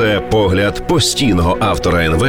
Це погляд постійного автора НВ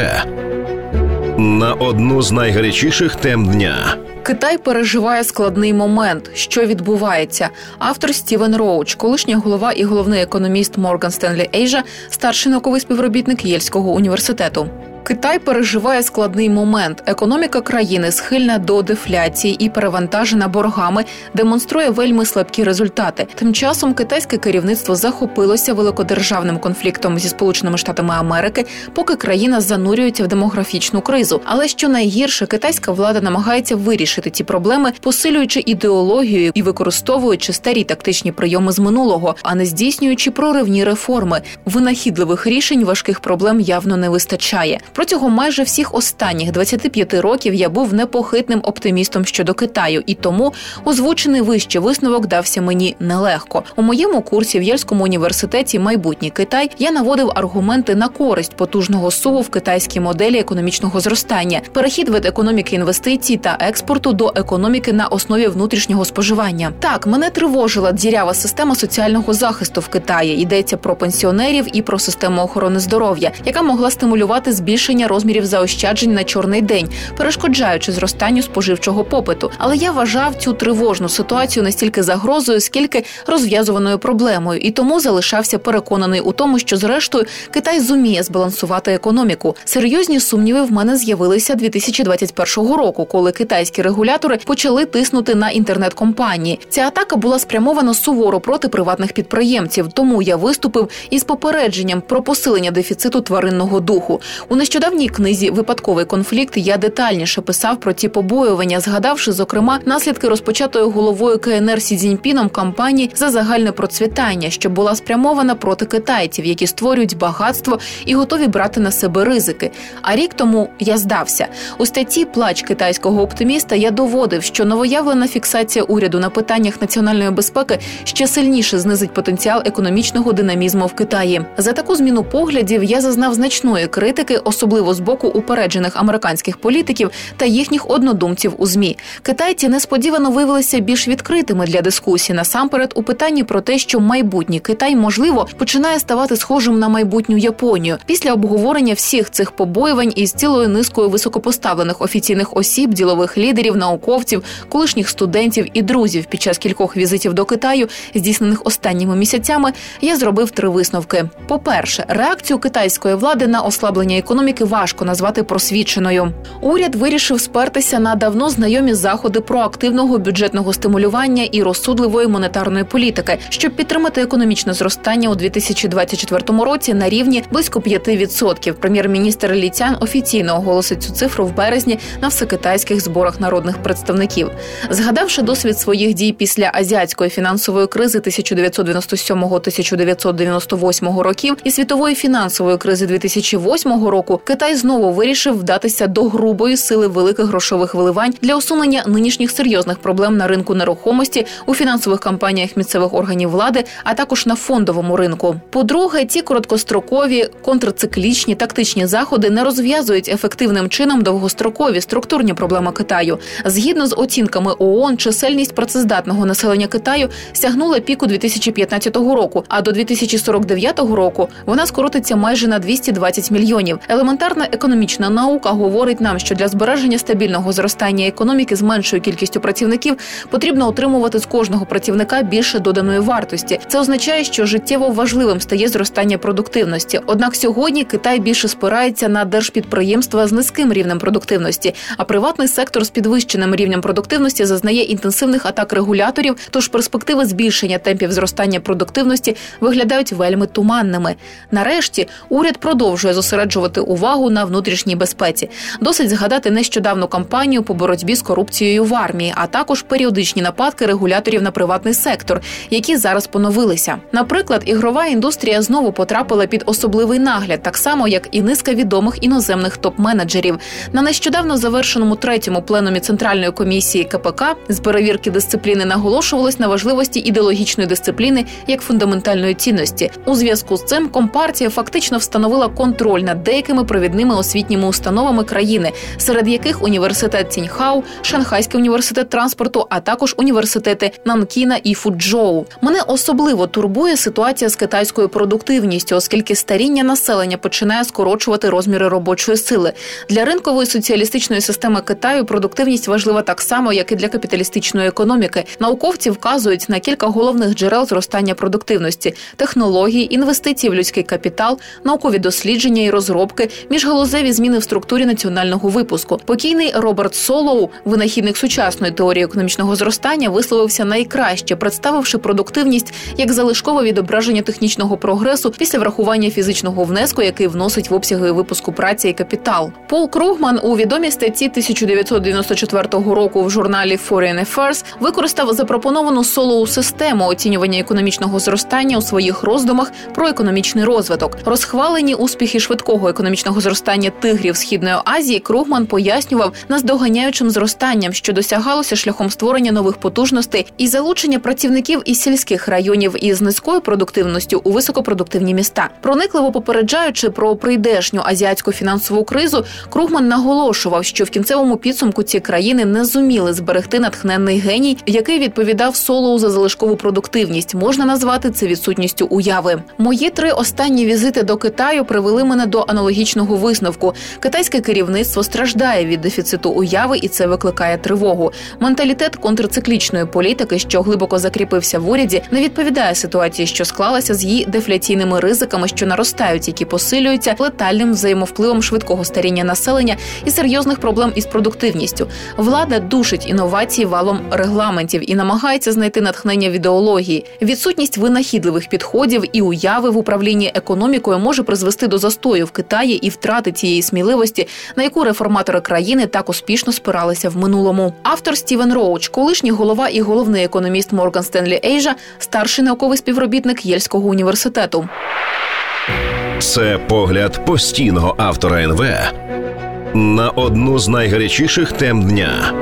на одну з найгарячіших тем дня. Китай переживає складний момент, що відбувається. Автор Стівен Роуч, колишній голова і головний економіст Морган Стенлі Ейжа, старший науковий співробітник Єльського університету. Китай переживає складний момент. Економіка країни схильна до дефляції і перевантажена боргами, демонструє вельми слабкі результати. Тим часом китайське керівництво захопилося великодержавним конфліктом зі сполученими штатами Америки, поки країна занурюється в демографічну кризу. Але що найгірше, китайська влада намагається вирішити ці проблеми, посилюючи ідеологію і використовуючи старі тактичні прийоми з минулого, а не здійснюючи проривні реформи. Винахідливих рішень важких проблем явно не вистачає. Протягом майже всіх останніх 25 років я був непохитним оптимістом щодо Китаю, і тому озвучений вище висновок дався мені нелегко. У моєму курсі в Єльському університеті Майбутній Китай я наводив аргументи на користь потужного суву в китайській моделі економічного зростання, перехід від економіки інвестицій та експорту до економіки на основі внутрішнього споживання. Так мене тривожила дірява система соціального захисту в Китаї. Йдеться про пенсіонерів і про систему охорони здоров'я, яка могла стимулювати збільшення збільшення розмірів заощаджень на чорний день, перешкоджаючи зростанню споживчого попиту. Але я вважав цю тривожну ситуацію не стільки загрозою, скільки розв'язуваною проблемою, і тому залишався переконаний у тому, що зрештою Китай зуміє збалансувати економіку. Серйозні сумніви в мене з'явилися 2021 року, коли китайські регулятори почали тиснути на інтернет-компанії. Ця атака була спрямована суворо проти приватних підприємців. Тому я виступив із попередженням про посилення дефіциту тваринного духу. У нещодавній книзі Випадковий конфлікт я детальніше писав про ці побоювання, згадавши зокрема наслідки розпочатої головою КНР Сі Цзіньпіном кампанії за загальне процвітання, що була спрямована проти китайців, які створюють багатство і готові брати на себе ризики. А рік тому я здався у статті Плач китайського оптиміста. Я доводив, що новоявлена фіксація уряду на питаннях національної безпеки ще сильніше знизить потенціал економічного динамізму в Китаї. За таку зміну поглядів я зазнав значної критики особливо з боку упереджених американських політиків та їхніх однодумців у змі. Китайці несподівано виявилися більш відкритими для дискусії насамперед у питанні про те, що майбутній Китай можливо починає ставати схожим на майбутню Японію після обговорення всіх цих побоювань із цілою низкою високопоставлених офіційних осіб, ділових лідерів, науковців, колишніх студентів і друзів під час кількох візитів до Китаю, здійснених останніми місяцями, я зробив три висновки: по перше, реакцію китайської влади на ослаблення економіки економіки важко назвати просвіченою. Уряд вирішив спертися на давно знайомі заходи проактивного бюджетного стимулювання і розсудливої монетарної політики, щоб підтримати економічне зростання у 2024 році на рівні близько 5%. Прем'єр-міністр Ліцян офіційно оголосить цю цифру в березні на всекитайських зборах народних представників, згадавши досвід своїх дій після азіатської фінансової кризи 1997-1998 років і світової фінансової кризи 2008 року року Китай знову вирішив вдатися до грубої сили великих грошових виливань для усунення нинішніх серйозних проблем на ринку нерухомості у фінансових компаніях місцевих органів влади, а також на фондовому ринку. По-друге, ці короткострокові контрциклічні тактичні заходи не розв'язують ефективним чином довгострокові структурні проблеми Китаю. Згідно з оцінками ООН, чисельність працездатного населення Китаю сягнула піку 2015 року, а до 2049 року вона скоротиться майже на 220 мільйонів. Елементарна економічна наука говорить нам, що для збереження стабільного зростання економіки з меншою кількістю працівників потрібно отримувати з кожного працівника більше доданої вартості. Це означає, що життєво важливим стає зростання продуктивності. Однак сьогодні Китай більше спирається на держпідприємства з низьким рівнем продуктивності, а приватний сектор з підвищеним рівнем продуктивності зазнає інтенсивних атак регуляторів. Тож перспективи збільшення темпів зростання продуктивності виглядають вельми туманними. Нарешті уряд продовжує зосереджувати увагу на внутрішній безпеці. Досить згадати нещодавну кампанію по боротьбі з корупцією в армії, а також періодичні нападки регуляторів на приватний сектор, які зараз поновилися. Наприклад, ігрова індустрія знову потрапила під особливий нагляд, так само як і низка відомих іноземних топ-менеджерів. На нещодавно завершеному третьому пленумі центральної комісії КПК з перевірки дисципліни наголошувалось на важливості ідеологічної дисципліни як фундаментальної цінності. У зв'язку з цим компартія фактично встановила контроль над деякими найбільшими провідними освітніми установами країни, серед яких університет Ціньхау, Шанхайський університет транспорту, а також університети Нанкіна і Фуджоу. Мене особливо турбує ситуація з китайською продуктивністю, оскільки старіння населення починає скорочувати розміри робочої сили для ринкової соціалістичної системи Китаю. Продуктивність важлива так само, як і для капіталістичної економіки. Науковці вказують на кілька головних джерел зростання продуктивності: технології, інвестиції в людський капітал, наукові дослідження і розробки, міжгалузеві зміни в структурі національного випуску. Покійний Роберт Солоу, винахідник сучасної теорії економічного зростання, висловився найкраще, представивши продуктивність як залишкове відображення технічного прогресу після врахування фізичного внеску, який вносить в обсяги випуску праці і капітал. Пол Кругман у відомій статті 1994 року в журналі Foreign Affairs використав запропоновану солоу систему оцінювання економічного зростання у своїх роздумах про економічний розвиток. Розхвалені успіхи швидкого економічного зростання тигрів східної Азії. Кругман пояснював наздоганяючим зростанням, що досягалося шляхом створення нових потужностей і залучення працівників із сільських районів із низькою продуктивністю у високопродуктивні міста. Проникливо попереджаючи про прийдешню азіатську фінансову кризу, Кругман наголошував, що в кінцевому підсумку ці країни не зуміли зберегти натхненний геній, який відповідав солоу за залишкову продуктивність. Можна назвати це відсутністю уяви. Мої три останні візити до Китаю привели мене до аналогічного висновку. Китайське керівництво страждає від дефіциту уяви, і це викликає тривогу. Менталітет контрциклічної політики, що глибоко закріпився в уряді, не відповідає ситуації, що склалася з її дефляційними ризиками, що наростають, які посилюються летальним взаємовпливом швидкого старіння населення і серйозних проблем із продуктивністю. Влада душить інновації валом регламентів і намагається знайти натхнення в ідеології. Відсутність винахідливих підходів і уяви в управлінні економікою може призвести до застою в Китаї і втрати цієї сміливості, на яку реформатори країни так успішно спиралися в минулому. Автор Стівен Роуч, колишній голова і головний економіст Морган Стенлі Ейжа, старший науковий співробітник Єльського університету. Це погляд постійного автора НВ на одну з найгарячіших тем дня.